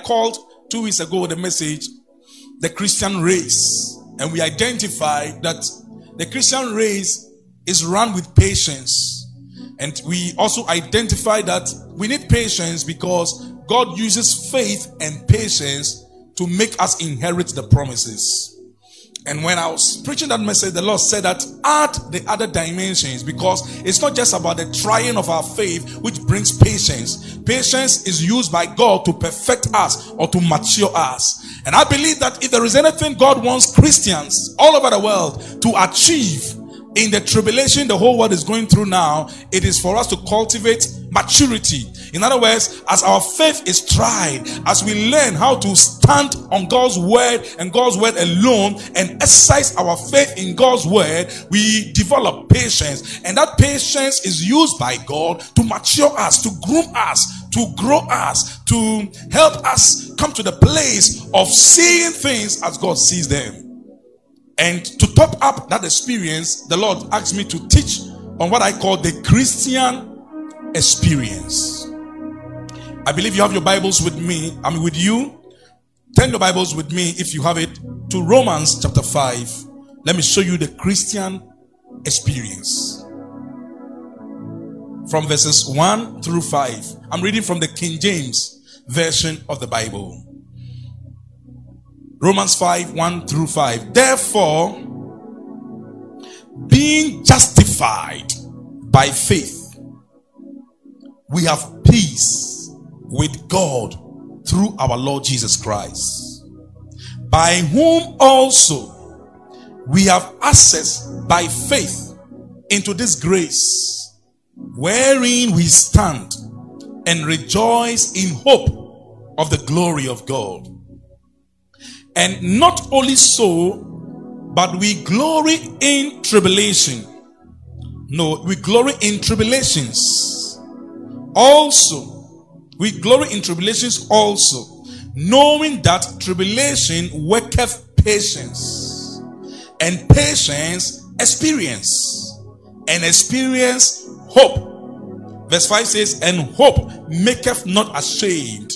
called two weeks ago the message, the Christian race. And we identified that the Christian race is run with patience. And we also identify that we need patience because God uses faith and patience to make us inherit the promises. And when I was preaching that message, the Lord said that add the other dimensions because it's not just about the trying of our faith, which brings patience. Patience is used by God to perfect us or to mature us. And I believe that if there is anything God wants Christians all over the world to achieve in the tribulation the whole world is going through now, it is for us to cultivate maturity. In other words, as our faith is tried, as we learn how to stand on God's word and God's word alone and exercise our faith in God's word, we develop patience. And that patience is used by God to mature us, to groom us, to grow us, to help us come to the place of seeing things as God sees them. And to top up that experience, the Lord asked me to teach on what I call the Christian experience. I believe you have your Bibles with me. I'm with you. Turn your Bibles with me, if you have it, to Romans chapter 5. Let me show you the Christian experience. From verses 1 through 5. I'm reading from the King James version of the Bible. Romans 5 1 through 5. Therefore, being justified by faith, we have peace with God through our Lord Jesus Christ, by whom also we have access by faith into this grace, wherein we stand and rejoice in hope of the glory of God. And not only so, but we glory in tribulation. No, we glory in tribulations. Also, we glory in tribulations also, knowing that tribulation worketh patience, and patience experience, and experience hope. Verse 5 says, And hope maketh not ashamed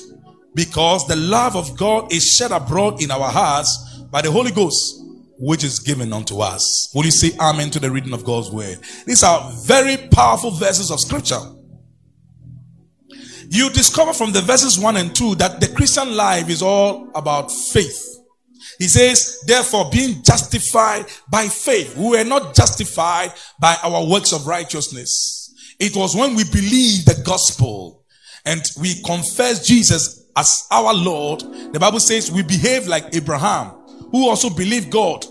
because the love of God is shed abroad in our hearts by the Holy Ghost, which is given unto us. Will you say amen to the reading of God's word? These are very powerful verses of scripture. You discover from the verses 1 and 2 that the Christian life is all about faith. He says, therefore, being justified by faith. We were not justified by our works of righteousness. It was when we believed the gospel and we confess Jesus as our Lord, the Bible says we behave like Abraham, who also believed God,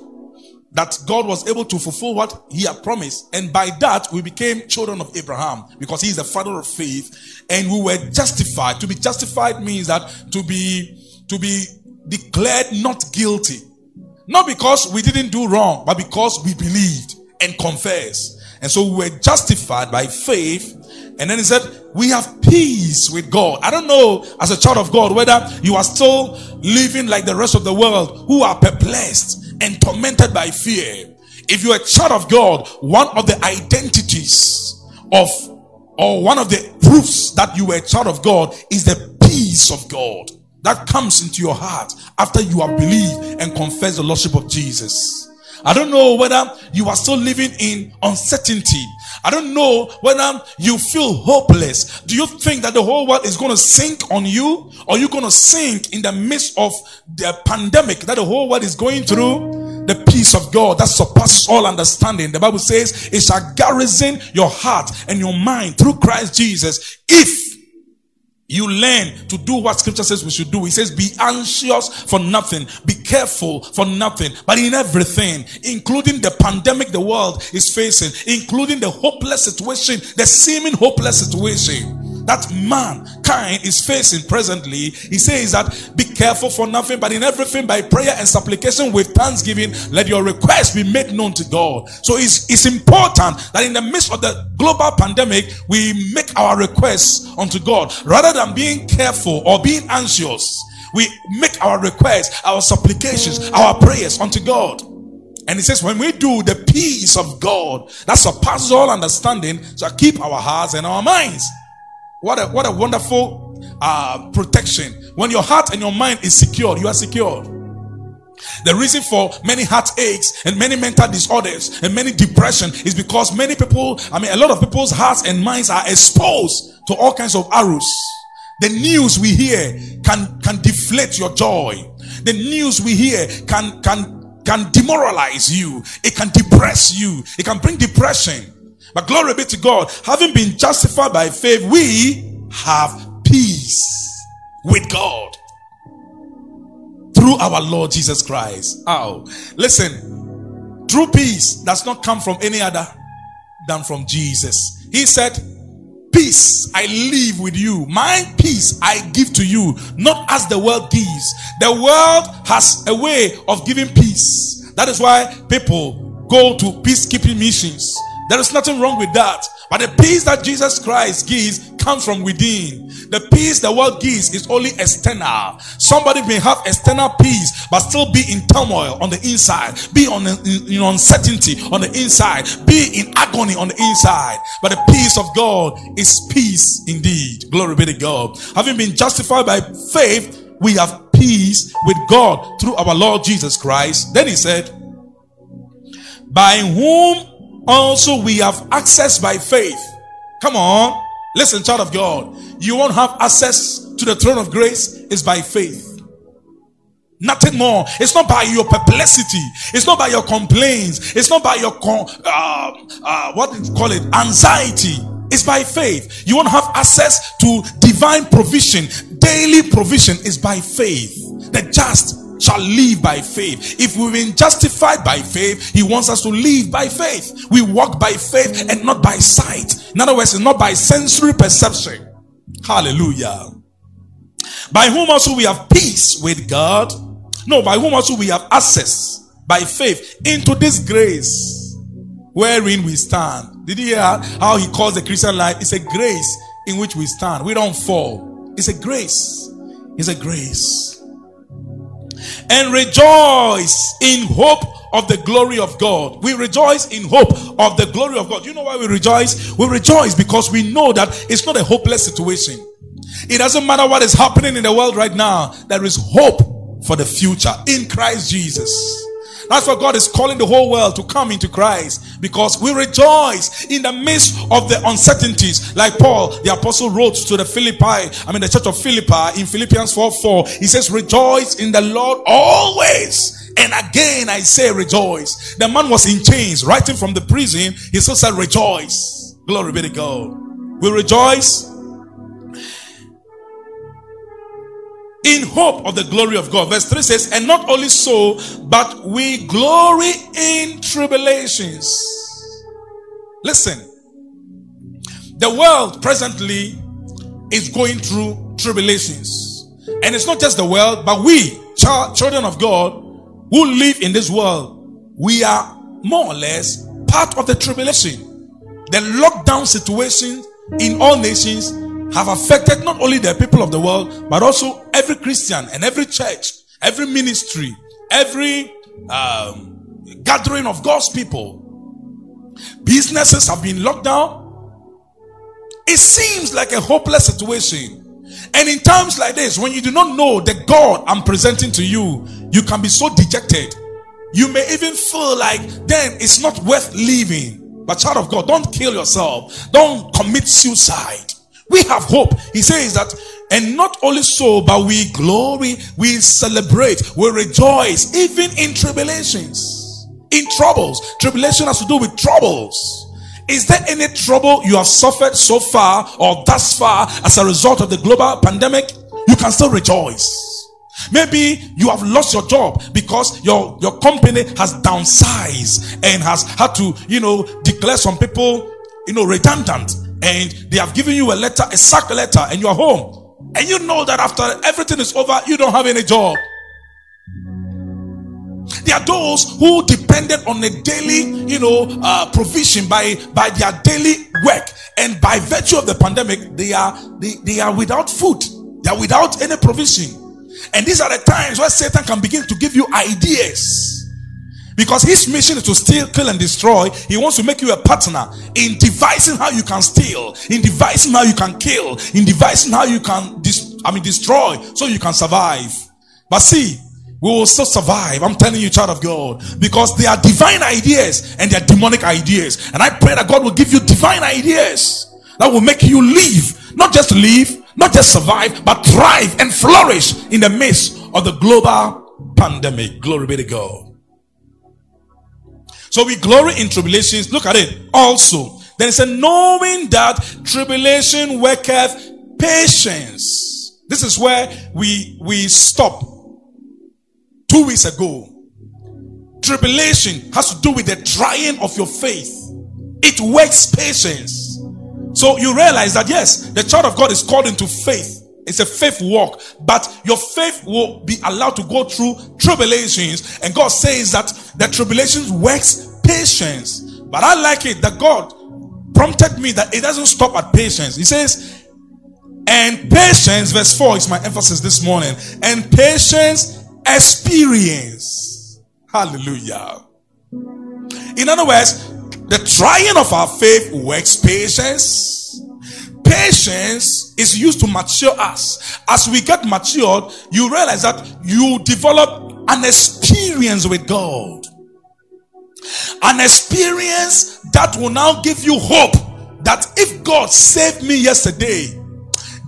that God was able to fulfill what he had promised. And by that, we became children of Abraham because he is the father of faith. And we were justified. To be justified means that to be, to be declared not guilty. Not because we didn't do wrong, but because we believed and confessed. And so we were justified by faith and then he said, We have peace with God. I don't know, as a child of God, whether you are still living like the rest of the world who are perplexed and tormented by fear. If you're a child of God, one of the identities of or one of the proofs that you are a child of God is the peace of God that comes into your heart after you have believed and confessed the Lordship of Jesus. I don't know whether you are still living in uncertainty. I don't know whether you feel hopeless. Do you think that the whole world is going to sink on you? Or you going to sink in the midst of the pandemic that the whole world is going through? The peace of God that surpasses all understanding. The Bible says it shall garrison your heart and your mind through Christ Jesus if you learn to do what scripture says we should do. He says, be anxious for nothing, be careful for nothing, but in everything, including the pandemic the world is facing, including the hopeless situation, the seeming hopeless situation that mankind is facing presently, he says that be careful for nothing, but in everything by prayer and supplication with thanksgiving, let your requests be made known to God. So it's, it's important that in the midst of the global pandemic, we make our requests unto God rather than being careful or being anxious. We make our requests, our supplications, our prayers unto God. And he says, when we do the peace of God that surpasses all understanding, shall keep our hearts and our minds. What a, what a wonderful uh, protection. When your heart and your mind is secure, you are secure. The reason for many heartaches and many mental disorders and many depression is because many people, I mean, a lot of people's hearts and minds are exposed to all kinds of arrows. The news we hear can, can deflate your joy. The news we hear can, can, can demoralize you. It can depress you. It can bring depression. But glory be to God. Having been justified by faith, we have peace with God through our Lord Jesus Christ. Oh, listen, true peace does not come from any other than from Jesus. He said, Peace I leave with you, my peace I give to you, not as the world gives. The world has a way of giving peace. That is why people go to peacekeeping missions. There is nothing wrong with that. But the peace that Jesus Christ gives comes from within. The peace the world gives is only external. Somebody may have external peace, but still be in turmoil on the inside, be on in, in uncertainty on the inside, be in agony on the inside. But the peace of God is peace indeed. Glory be to God. Having been justified by faith, we have peace with God through our Lord Jesus Christ. Then he said, by whom also we have access by faith. Come on. Listen, child of God. You won't have access to the throne of grace is by faith. Nothing more. It's not by your perplexity. It's not by your complaints. It's not by your con- uh, uh, what do you call it? Anxiety. It's by faith. You won't have access to divine provision. Daily provision is by faith. The just shall live by faith. If we've been justified by faith, He wants us to live by faith. We walk by faith and not by sight. In other words, not by sensory perception. Hallelujah. By whom also we have peace with God. No, by whom also we have access by faith into this grace wherein we stand. Did you hear how he calls the Christian life? It's a grace in which we stand. We don't fall. It's a grace. It's a grace and rejoice in hope of the glory of God. We rejoice in hope of the glory of God. You know why we rejoice? We rejoice because we know that it's not a hopeless situation. It doesn't matter what is happening in the world right now, there is hope for the future in Christ Jesus. That's why God is calling the whole world to come into Christ because we rejoice in the midst of the uncertainties. Like Paul, the apostle wrote to the Philippi, I mean, the church of Philippi in Philippians 4 4. He says, Rejoice in the Lord always. And again, I say rejoice. The man was in chains, writing from the prison. He still said, Rejoice. Glory be to God. We rejoice in hope of the glory of God. Verse 3 says, And not only so, but we glory in tribulations. Listen, the world presently is going through tribulations. And it's not just the world, but we, ch- children of God, who live in this world, we are more or less part of the tribulation. The lockdown situation in all nations have affected not only the people of the world, but also every Christian and every church, every ministry, every um, gathering of God's people. Businesses have been locked down. It seems like a hopeless situation. And in times like this, when you do not know the God I'm presenting to you, you can be so dejected. You may even feel like then it's not worth living. But child of God, don't kill yourself. Don't commit suicide. We have hope. He says that, and not only so, but we glory, we celebrate, we rejoice, even in tribulations, in troubles. Tribulation has to do with troubles. Is there any trouble you have suffered so far or thus far as a result of the global pandemic? You can still rejoice. Maybe you have lost your job because your, your company has downsized and has had to, you know, declare some people, you know, redundant and they have given you a letter, a sack letter, and you are home. And you know that after everything is over, you don't have any job. There are those who depended on a daily, you know, uh, provision by by their daily work, and by virtue of the pandemic, they are they, they are without food. They are without any provision. And these are the times where Satan can begin to give you ideas Because his mission is to steal, kill, and destroy. He wants to make you a partner in devising how you can steal, in devising how you can kill, in devising how you can, dis- I mean, destroy, so you can survive. But see, we will still survive. I'm telling you, child of God, because they are divine ideas and they are demonic ideas. And I pray that God will give you divine ideas that will make you live, not just live, not just survive, but thrive and flourish in the midst of the global pandemic. Glory be to God. So we glory in tribulations. Look at it. Also, then it said, knowing that tribulation worketh patience. This is where we we stop two weeks ago. Tribulation has to do with the trying of your faith. It works patience. So you realize that yes, the child of God is called into faith. It's a faith walk, but your faith will be allowed to go through tribulations. And God says that the tribulations works patience. But I like it that God prompted me that it doesn't stop at patience. He says, and patience, verse 4 is my emphasis this morning. And patience experience. Hallelujah. In other words, the trying of our faith works patience. Patience is used to mature us. As we get matured, you realize that you develop an experience with God. An experience that will now give you hope that if God saved me yesterday,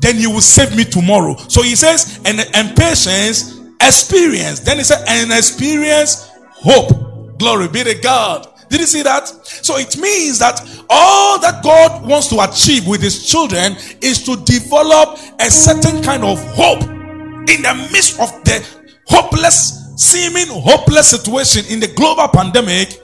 then he will save me tomorrow. So he says, and, and patience, experience. Then he said, and experience hope. Glory be to God. Did you see that? So it means that all that God wants to achieve with his children is to develop a certain kind of hope in the midst of the hopeless, seeming hopeless situation in the global pandemic.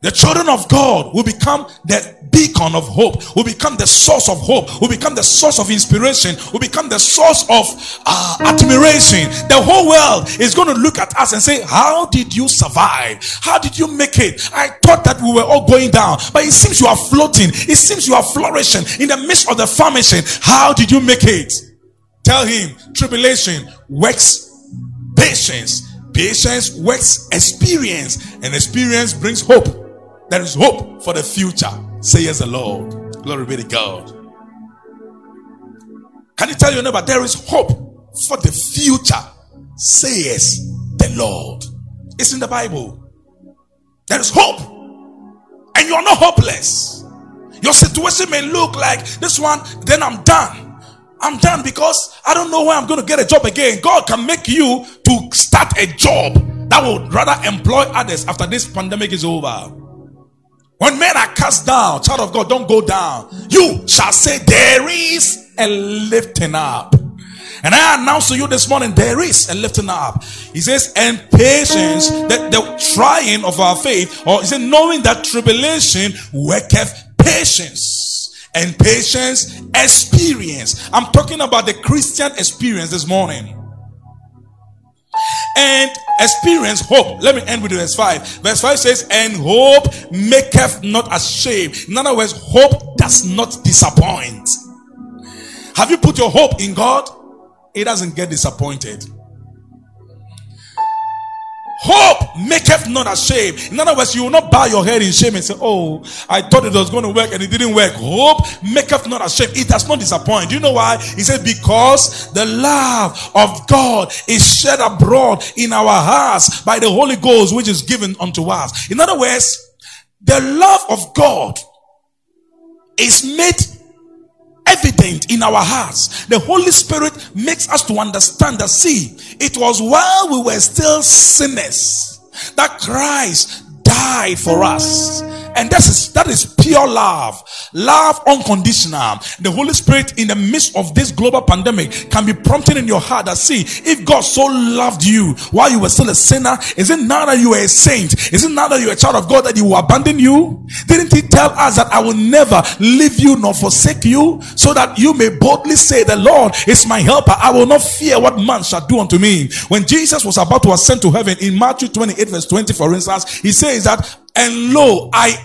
The children of God will become the beacon of hope, will become the source of hope, will become the source of inspiration, will become the source of uh, admiration. The whole world is going to look at us and say, How did you survive? How did you make it? I thought that we were all going down, but it seems you are floating, it seems you are flourishing in the midst of the famine. How did you make it? Tell him, tribulation works patience. Patience works experience, and experience brings hope. There is hope for the future. Say yes, the Lord. Glory be to God. Can you tell your neighbor there is hope for the future? Say yes, the Lord. It's in the Bible. There is hope. And you are not hopeless. Your situation may look like this one, then I'm done. I'm done because I don't know where I'm going to get a job again. God can make you to start a job that will rather employ others after this pandemic is over. When men are cast down, child of God, don't go down. You shall say, There is a lifting up. And I announce to you this morning, there is a lifting up. He says, and patience, that the trying of our faith, or is it knowing that tribulation worketh patience. And patience experience. I'm talking about the Christian experience this morning and experience hope. Let me end with verse 5. Verse 5 says, And hope maketh not ashamed. In other words, hope does not disappoint. Have you put your hope in God? It doesn't get disappointed. Hope maketh not ashamed. In other words, you will not bow your head in shame and say, Oh, I thought it was going to work and it didn't work. Hope maketh not ashamed. It does not disappoint. Do you know why? He said, Because the love of God is shed abroad in our hearts by the Holy Ghost, which is given unto us. In other words, the love of God is made evident in our hearts. The Holy Spirit makes us to understand that, see, it was while we were still sinners that Christ died for us. And that is that is pure love. Love unconditional. The Holy Spirit in the midst of this global pandemic can be prompting in your heart that see if God so loved you while you were still a sinner, is it now that you are a saint? Is it now that you're a child of God that he will abandon you? Didn't he tell us that I will never leave you nor forsake you so that you may boldly say the Lord is my helper. I will not fear what man shall do unto me. When Jesus was about to ascend to heaven in Matthew 28 verse 20 for instance, he says that and lo, I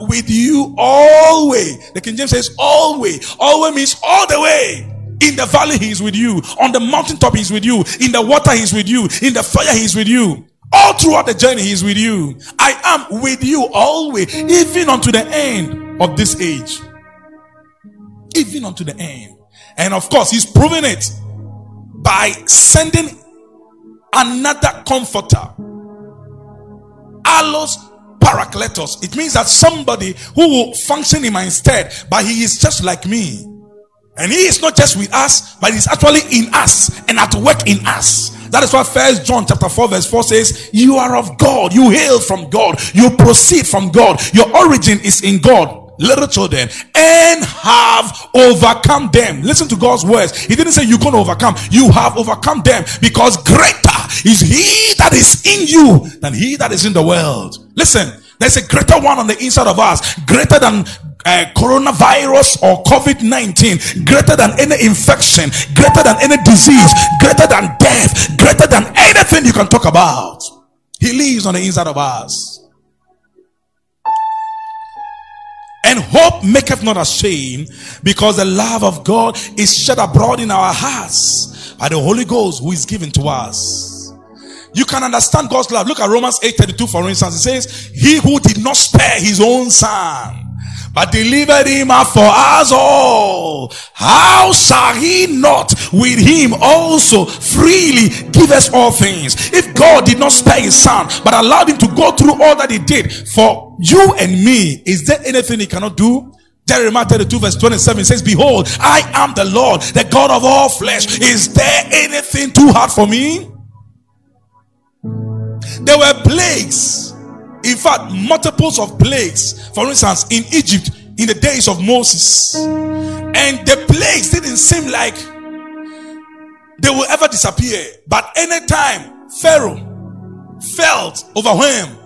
am with you always. The King James says always. Always means all the way. In the valley, he is with you. On the mountaintop, he's with you. In the water, he's with you. In the fire, he's with you. All throughout the journey, He's with you. I am with you always, even unto the end of this age. Even unto the end. And of course, He's proven it by sending another comforter. Allos Parakletos. It means that somebody who will function in my stead, but he is just like me. And he is not just with us, but he's actually in us and at work in us. That is why First John chapter 4 verse 4 says, You are of God, you hail from God, you proceed from God, your origin is in God little children and have overcome them. Listen to God's words. He didn't say you're going to overcome. You have overcome them because greater is he that is in you than he that is in the world. Listen, there's a greater one on the inside of us, greater than uh, coronavirus or COVID 19, greater than any infection, greater than any disease, greater than death, greater than anything you can talk about. He lives on the inside of us. And hope maketh not ashamed, because the love of God is shed abroad in our hearts by the Holy Ghost who is given to us. You can understand God's love. Look at Romans 8:32, for instance. It says, He who did not spare his own son but delivered him up for us all. How shall he not with him also freely give us all things? If God did not spare his son, but allowed him to go through all that he did for you and me, is there anything he cannot do? Jeremiah 32 verse 27 says, Behold, I am the Lord, the God of all flesh. Is there anything too hard for me? There were plagues in fact, multiples of plagues. For instance, in Egypt, in the days of Moses, and the plagues didn't seem like they will ever disappear. But anytime Pharaoh felt overwhelmed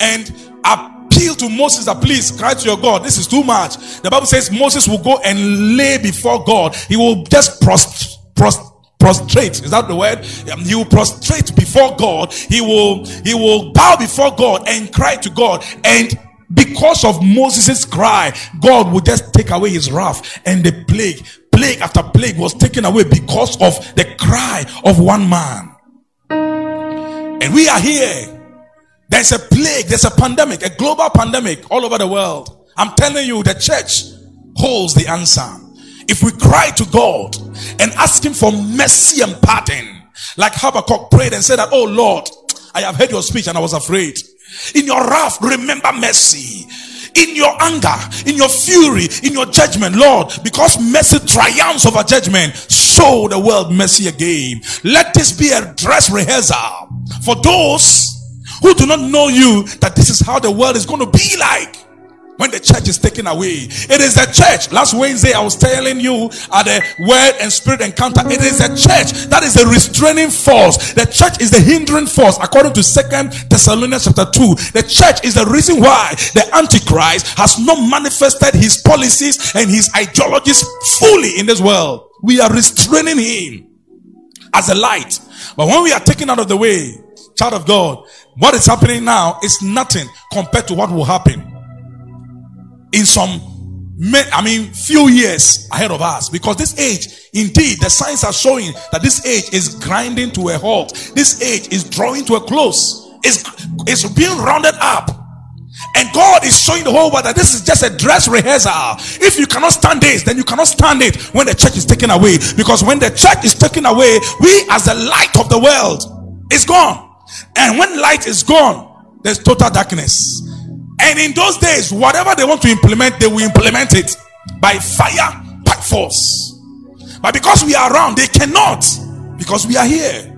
and appealed to Moses that please cry to your God, this is too much. The Bible says Moses will go and lay before God. He will just prostrate. Prost- prostrate. Is that the word? Um, he will prostrate before god. He will he will bow before god and cry to god. And because of moses' cry god will just take away his wrath. And the plague plague after plague was taken away because of the cry of one man. And we are here. There's a plague. There's a pandemic a global pandemic all over the world. I'm telling you the church holds the answer if we cry to God and ask Him for mercy and pardon, like Habakkuk prayed and said that, Oh Lord, I have heard your speech and I was afraid. In your wrath, remember mercy. In your anger, in your fury, in your judgment, Lord, because mercy triumphs over judgment, show the world mercy again. Let this be a dress rehearsal for those who do not know you that this is how the world is going to be like when the church is taken away. It is the church. Last Wednesday, I was telling you at the word and spirit encounter. It is the church that is the restraining force. The church is the hindering force, according to Second Thessalonians chapter 2. The church is the reason why the Antichrist has not manifested his policies and his ideologies fully in this world. We are restraining him as a light. But when we are taken out of the way, child of God, what is happening now is nothing compared to what will happen in some I mean, few years ahead of us because this age, indeed, the signs are showing that this age is grinding to a halt. This age is drawing to a close. It's, it's being rounded up. And God is showing the whole world that this is just a dress rehearsal. If you cannot stand this, then you cannot stand it when the church is taken away. Because when the church is taken away, we as the light of the world is gone. And when light is gone, there's total darkness. And in those days, whatever they want to implement, they will implement it by fire, by force. But because we are around, they cannot. Because we are here.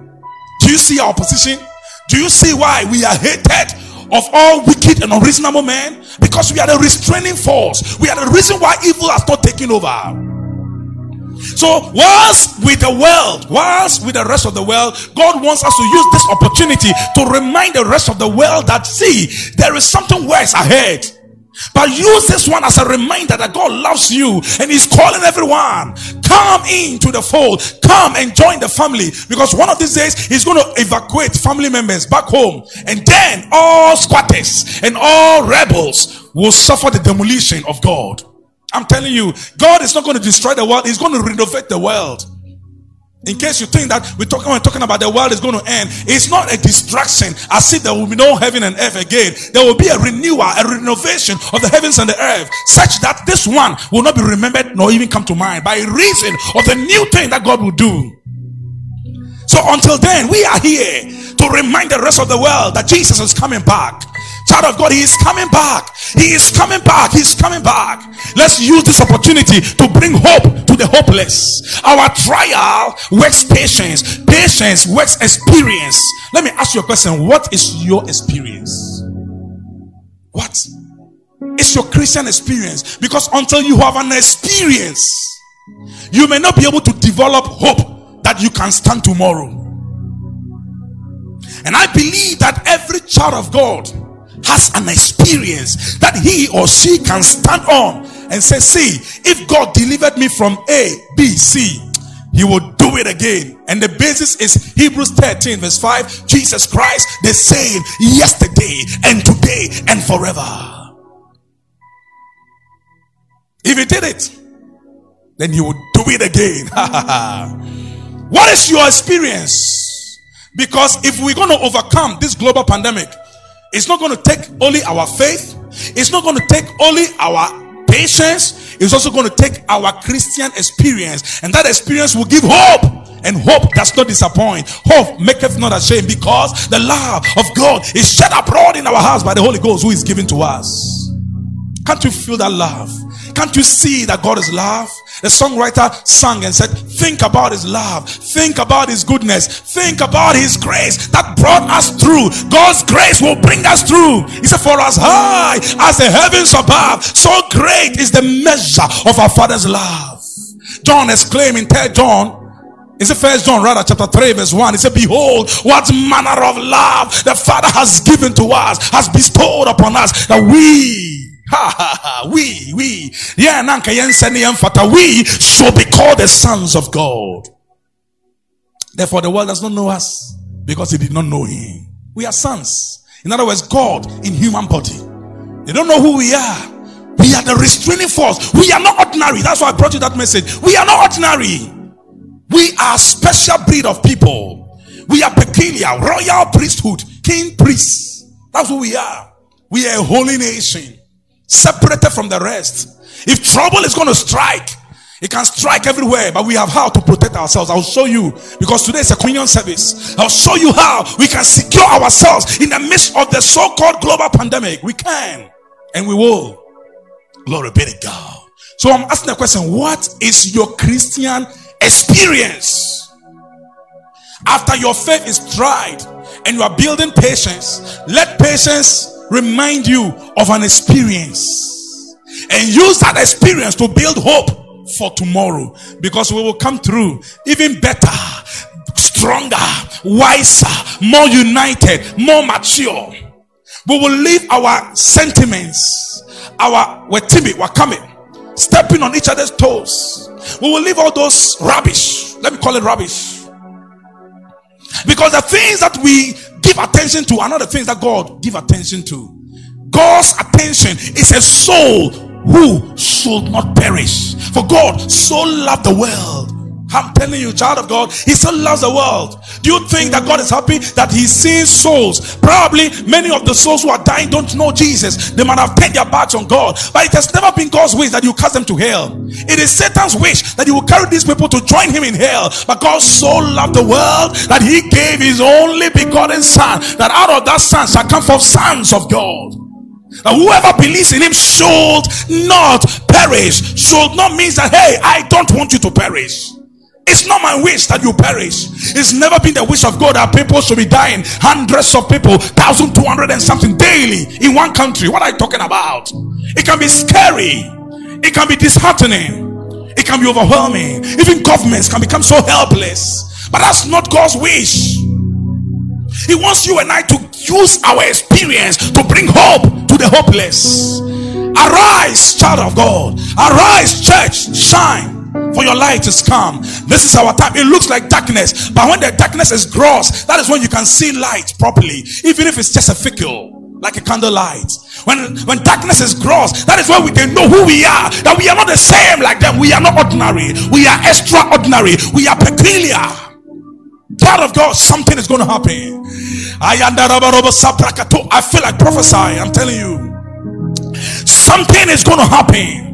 Do you see our position? Do you see why we are hated of all wicked and unreasonable men? Because we are the restraining force. We are the reason why evil has not taken over. So, whilst with the world, whilst with the rest of the world, God wants us to use this opportunity to remind the rest of the world that, see, there is something worse ahead. But use this one as a reminder that God loves you and He's calling everyone. Come into the fold. Come and join the family. Because one of these days He's going to evacuate family members back home. And then all squatters and all rebels will suffer the demolition of God. I'm telling you, God is not going to destroy the world, He's going to renovate the world. In case you think that we're talking, we're talking about the world is going to end, it's not a distraction. I if there will be no heaven and earth again. There will be a renewal, a renovation of the heavens and the earth, such that this one will not be remembered nor even come to mind by reason of the new thing that God will do. So until then, we are here to remind the rest of the world that Jesus is coming back. Child of God, He is coming back. He is coming back. He's coming back. Let's use this opportunity to bring hope to the hopeless. Our trial works patience. Patience works experience. Let me ask you a question. What is your experience? What is your Christian experience? Because until you have an experience, you may not be able to develop hope that you can stand tomorrow. And I believe that every child of God has an experience that he or she can stand on and say, See, if God delivered me from A, B, C, he will do it again. And the basis is Hebrews 13, verse 5 Jesus Christ, the same yesterday and today and forever. If he did it, then he will do it again. what is your experience? Because if we're going to overcome this global pandemic, it's not going to take only our faith, it's not going to take only our patience, it's also going to take our Christian experience, and that experience will give hope. And hope does not disappoint. Hope maketh not ashamed because the love of God is shed abroad in our hearts by the Holy Ghost who is given to us. Can't you feel that love? Can't you see that God is love? The songwriter sang and said, Think about his love, think about his goodness, think about his grace that brought us through. God's grace will bring us through. He said, For as high as the heavens above, so great is the measure of our Father's love. John exclaimed in 3 John is it first John rather chapter 3 verse 1 he said behold what manner of love the father has given to us has bestowed upon us that we Ha ha ha. We, we. Yeah, nanka yemfata. We shall be called the sons of God. Therefore, the world does not know us because it did not know him. We are sons. In other words, God in human body. They don't know who we are. We are the restraining force. We are not ordinary. That's why I brought you that message. We are not ordinary. We are special breed of people. We are peculiar, royal priesthood, king priests. That's who we are. We are a holy nation separated from the rest. If trouble is going to strike, it can strike everywhere, but we have how to protect ourselves. I'll show you because today is a communion service. I'll show you how we can secure ourselves in the midst of the so called global pandemic. We can and we will. Glory be to God. So I'm asking the question what is your Christian experience? After your faith is tried and you are building patience, let patience remind you of an experience and use that experience to build hope for tomorrow because we will come through even better, stronger, wiser, more united, more mature. We will leave our sentiments, our we're timid, we're coming, stepping on each other's toes. We will leave all those rubbish. Let me call it rubbish. Because the things that we give attention to are not the things that God give attention to. God's attention is a soul who should not perish. For God so loved the world. I'm telling you, child of God, He still loves the world. Do you think that God is happy that He's seeing souls? Probably many of the souls who are dying don't know Jesus. They might have turned their backs on God, but it has never been God's wish that you cast them to hell. It is Satan's wish that you will carry these people to join Him in hell. But God so loved the world that He gave His only begotten Son, that out of that Son shall come forth sons of God. Now, whoever believes in him should not perish. Should not means that, hey, I don't want you to perish. It's not my wish that you perish. It's never been the wish of God that people should be dying. Hundreds of people, thousand two hundred and something daily in one country. What are you talking about? It can be scary. It can be disheartening. It can be overwhelming. Even governments can become so helpless. But that's not God's wish. He wants you and I to use our experience to bring hope to the hopeless. Arise, child of God. Arise, church. Shine. For your light is come. This is our time. It looks like darkness, but when the darkness is gross, that is when you can see light properly, even if it's just a fickle. like a candlelight. When when darkness is gross, that is when we can know who we are. That we are not the same like them. We are not ordinary. We are extraordinary. We are peculiar. Child of God, something is going to happen. I feel like prophesying. I'm telling you. Something is going to happen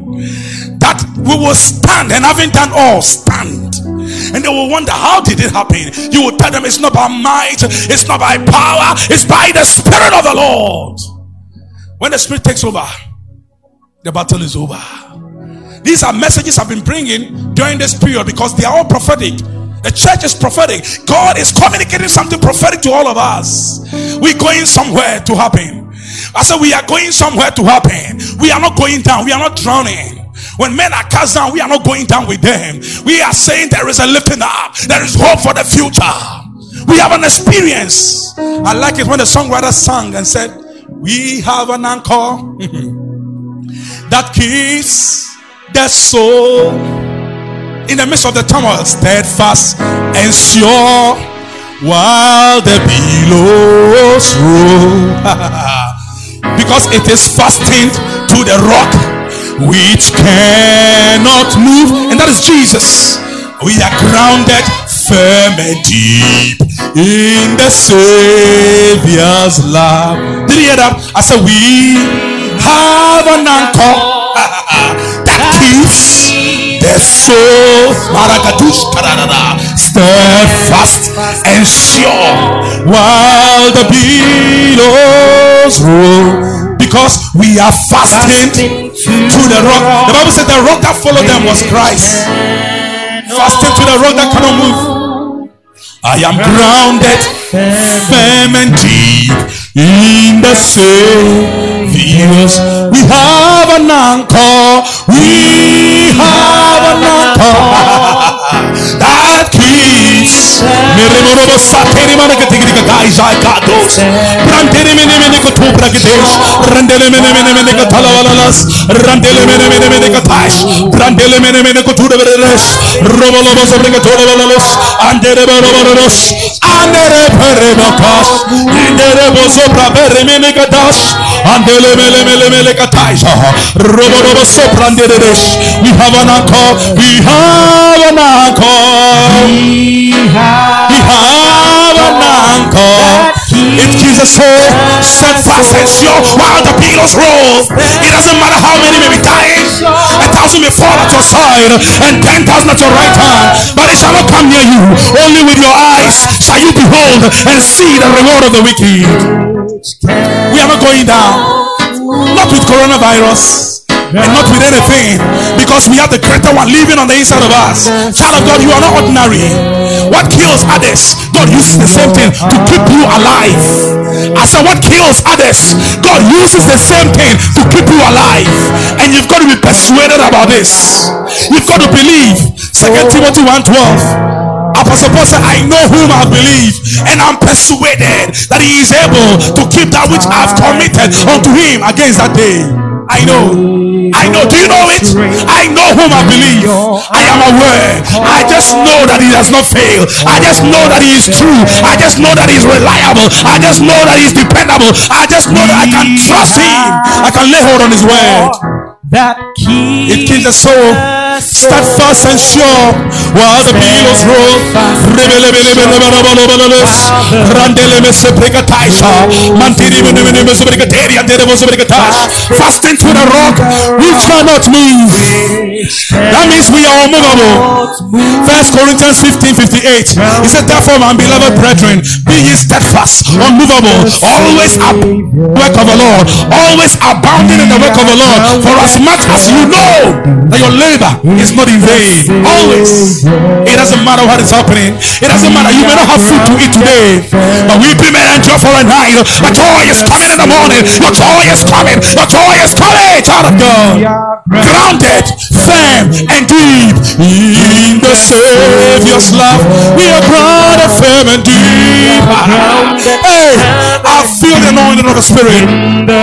that we will stand and having done all, stand. And they will wonder, how did it happen? You will tell them it's not by might, it's not by power, it's by the Spirit of the Lord. When the Spirit takes over, the battle is over. These are messages I've been bringing during this period because they are all prophetic. The church is prophetic. God is communicating something prophetic to all of us. We're going somewhere to happen. I said, We are going somewhere to happen. We are not going down, we are not drowning. When men are cast down, we are not going down with them. We are saying there is a lifting up, there is hope for the future. We have an experience. I like it when the songwriter sang and said, We have an anchor that keeps the soul in the midst of the turmoil, steadfast and sure while the billows roll. because it is fastened to the rock which cannot move, and that is Jesus. We are grounded firm and deep in the Savior's love. Did you hear that? I said, We have an anchor that keeps the soul steadfast and sure while the billows roll because we are fasting to the rock. The Bible said the rock that followed them was Christ. Fasting to the rock that cannot move. I am grounded firm and deep in the Savior's. We have an anchor. We anchor that keeps. Meremorobo sateri mana ketika ketika gaisa kados. Ranteri mene mene ko tupra kedesh. Randele mene mene mene ko talawalalas. Randele mene mene mene ko tash. Randele mene mene ko tuda beres. Robo lobo sobre ko tola walalos. Andere boro boro Andere pere bakas. Andere bozo bere mene kadash. Andele mele mele mele. Robo robo andere We have an anchor. We have an anchor. We have, we have an anchor. It keeps us soul steadfast and sure while the billows roll. It doesn't matter how many may be dying. A thousand may fall at your side and ten thousand at your right hand, but it shall not come near you. Only with your eyes shall you behold and see the reward of the wicked. We are not going down. Not with coronavirus and not with anything because we have the greater one living on the inside of us. Child of God, you are not ordinary. What kills others, God uses the same thing to keep you alive. I said, what kills others, God uses the same thing to keep you alive. And you've got to be persuaded about this. You've got to believe. Second Timothy 1:12. Apostle Paul said, I know whom I believe, and I'm persuaded that he is able to keep that which I've committed unto him against that day. I know. I know. Do you know it? I know whom I believe. I am aware. I just know that he does not fail. I just know that he is true. I just know that he is reliable. I just know that he is dependable. I just know that I can trust him. I can lay hold on his word that keeps it keeps the soul steadfast and sure while the billows roll. Fasting to the rock, we cannot move. That means we are unmovable. First Corinthians 15 58. He said, Therefore, my beloved brethren, be ye steadfast, unmovable, always up work of the Lord, always abounding in the work of the Lord. For as much as you know that your labor is not in vain. Always. It doesn't matter what is happening. It doesn't matter. You may not have food to eat today. But weeping may endure for a night. But joy is coming in the morning. Your joy is coming. Your joy is coming, child of God. Grounded, firm, and deep in the Savior's love. We are grounded, firm, and deep. Hey, I feel the anointing of the Spirit.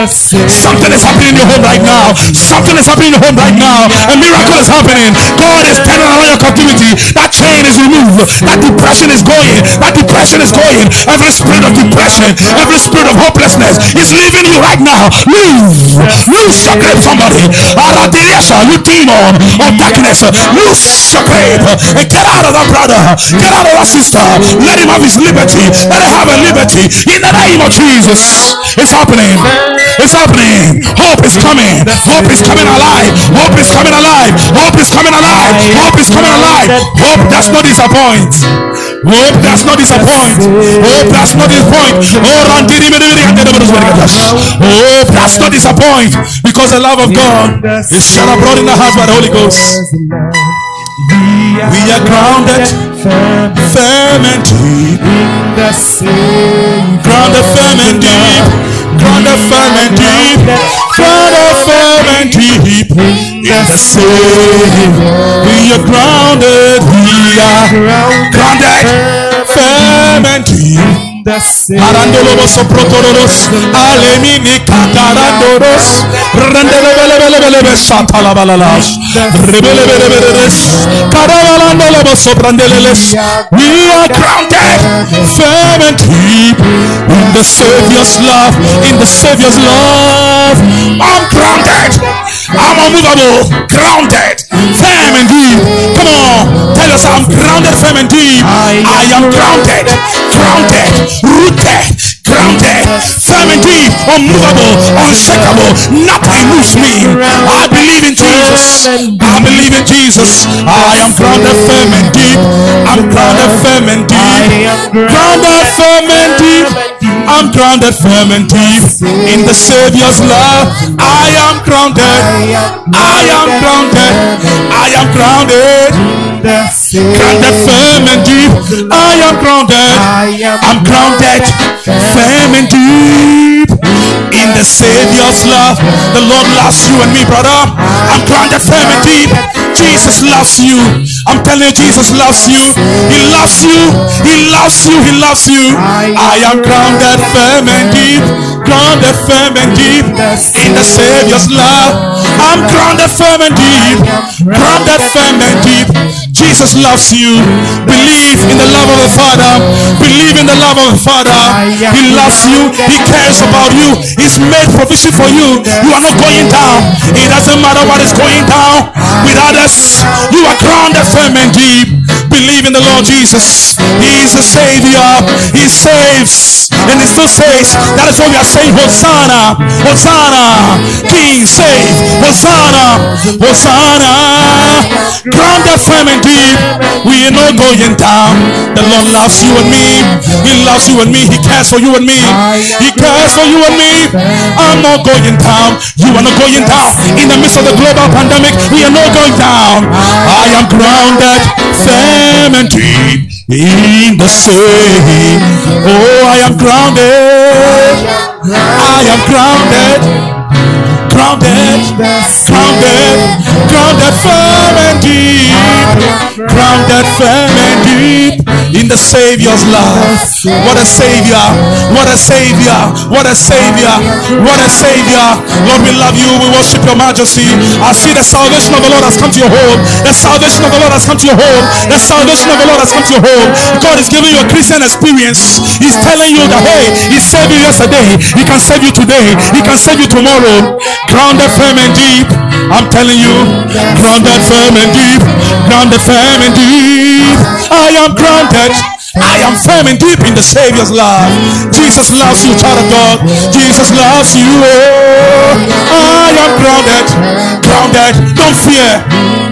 Something is happening in your home right now. Something is happening in your home right now. A miracle is happening. God is turning around your captivity. That chain is removed. That depression is going. That depression is going. Every spirit of depression, every spirit of hopelessness is leaving you right now. Leave. Loose your grip, somebody. You demon of darkness. Loose your grip and get out of that brother. Get out of that sister. Let him have his liberty. Let him have a liberty. In the name of Jesus. It's happening. It's happening. Hope is coming. Hope is coming alive. Hope is coming alive. Hope is coming alive. Hope is coming alive. Hope does not disappoint. Hope does not disappoint. Hope does not disappoint. Oh, Hope does not disappoint because the love of God is shed abroad in the heart by the Holy Ghost. We are grounded, firm and deep. In the sea, grounded, firm and deep. Grounded, firm and deep. Grounded, firm and deep. In the same. We are grounded. We are grounded, firm and deep. We are grounded, firm and deep in the Savior's love, in the Savior's love. I'm grounded, I'm unmovable, grounded, firm and deep. Come on, tell us I'm grounded, firm and deep. I am grounded, grounded rooted, grounded, firm and deep, unmovable, unshakable. Nothing moves me. I believe in Jesus. I believe in Jesus. I am grounded, firm and deep. I'm grounded, firm and deep. Grounded, firm and I'm grounded, firm and deep in the Savior's love. I am grounded. I am grounded. I am grounded grounded firm and deep. I am grounded. I'm grounded firm and deep in the Savior's love. The Lord loves you and me, brother. I'm grounded firm and deep. Jesus loves you. I'm telling you, Jesus loves you. He loves you. He loves you. He loves you. I am grounded firm and deep. Grounded firm and deep in the Savior's love. I'm grounded firm and deep. Grounded firm and deep. Jesus loves you. Believe in the love of the Father. Believe in the love of the Father. He loves you. He cares about you. He's made provision for you. You are not going down. It doesn't matter what is going down with others. You are grounded firm and deep. Believe in the Lord Jesus. He is the Savior. He saves. And he still saves. That is why we are saying Hosanna. Hosanna. King save. Hosanna. Hosanna. Grounded firm and deep deep. We are not going down. The Lord loves you and me. He loves you and me. He cares for you and me. He cares for you and me. I'm not going down. You are not going down. In the midst of the global pandemic, we are not going down. I am grounded, firm and deep in the sea. Oh, I am grounded. I am grounded grounded, grounded, grounded firm and deep, grounded firm and deep in the Savior's love. What a Savior! What a Savior! What a Savior! What a Savior! Lord, we love you. We worship your majesty. I see the salvation of the Lord has come to your home. The salvation of the Lord has come to your home. The salvation of the Lord has come to your home. God is giving you a Christian experience. He's telling you that, hey, He saved you yesterday. He can save you today. He can save you tomorrow grounded firm and deep. I'm telling you, grounded firm and deep, grounded firm and deep. I am grounded. I am firm and deep in the Savior's love. Jesus loves you, child of God. Jesus loves you. I am grounded. Grounded. Don't fear.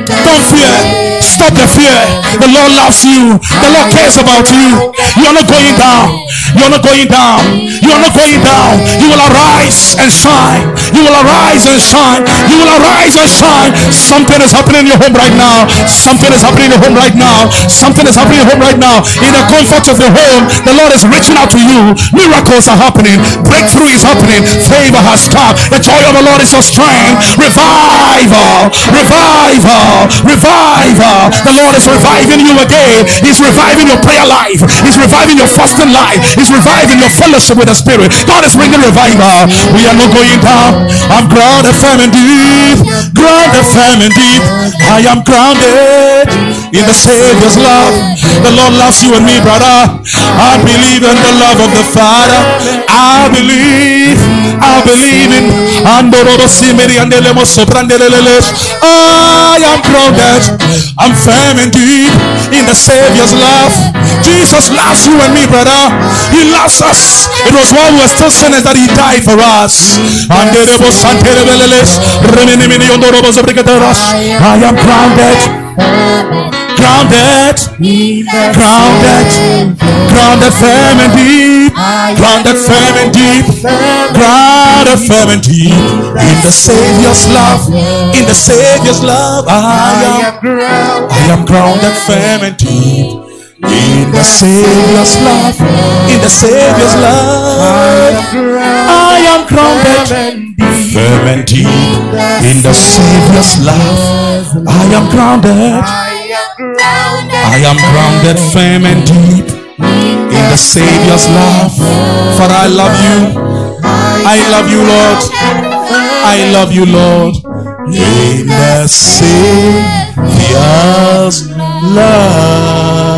Don't fear. Stop the fear. The Lord loves you. The Lord cares about you. You are not going down. You are not going down. You are not going down. You will arise and shine. You will arise and shine. You will arise and shine. Something is happening in your home right now. Something is happening in your home right now. Something is happening in your home right now. In the comfort of the home, the Lord is reaching out to you. Miracles are happening. Breakthrough is happening. Favor has come. The joy of the Lord is your strength. Revival. Revival. Revival. The Lord is reviving you again. He's reviving your prayer life. He's reviving your fasting life. He's reviving your fellowship with the Spirit. God is bringing revival. We are not going down. I'm grounded firm and deep. Grounded firm and deep. I am grounded in the Savior's love. The Lord loves you and me, brother. I believe in the love of the Father. I believe. I believe in. I am grounded. I'm firm and deep in the Savior's love. Jesus loves you and me, brother. He loves us. It was while we were still sinners that He died for us. I am grounded grounded, grounded, grounded firm and deep, grounded firm and deep, grounded firm and deep. In the Savior's love, in the Savior's love. I am, I am grounded firm and deep. In the Savior's love, in the Savior's love, I am grounded. Firm and deep. In the Savior's love. I am grounded. I am grounded firm and deep in the Savior's love. For I love you. I love you, Lord. I love you, Lord. In the Savior's love.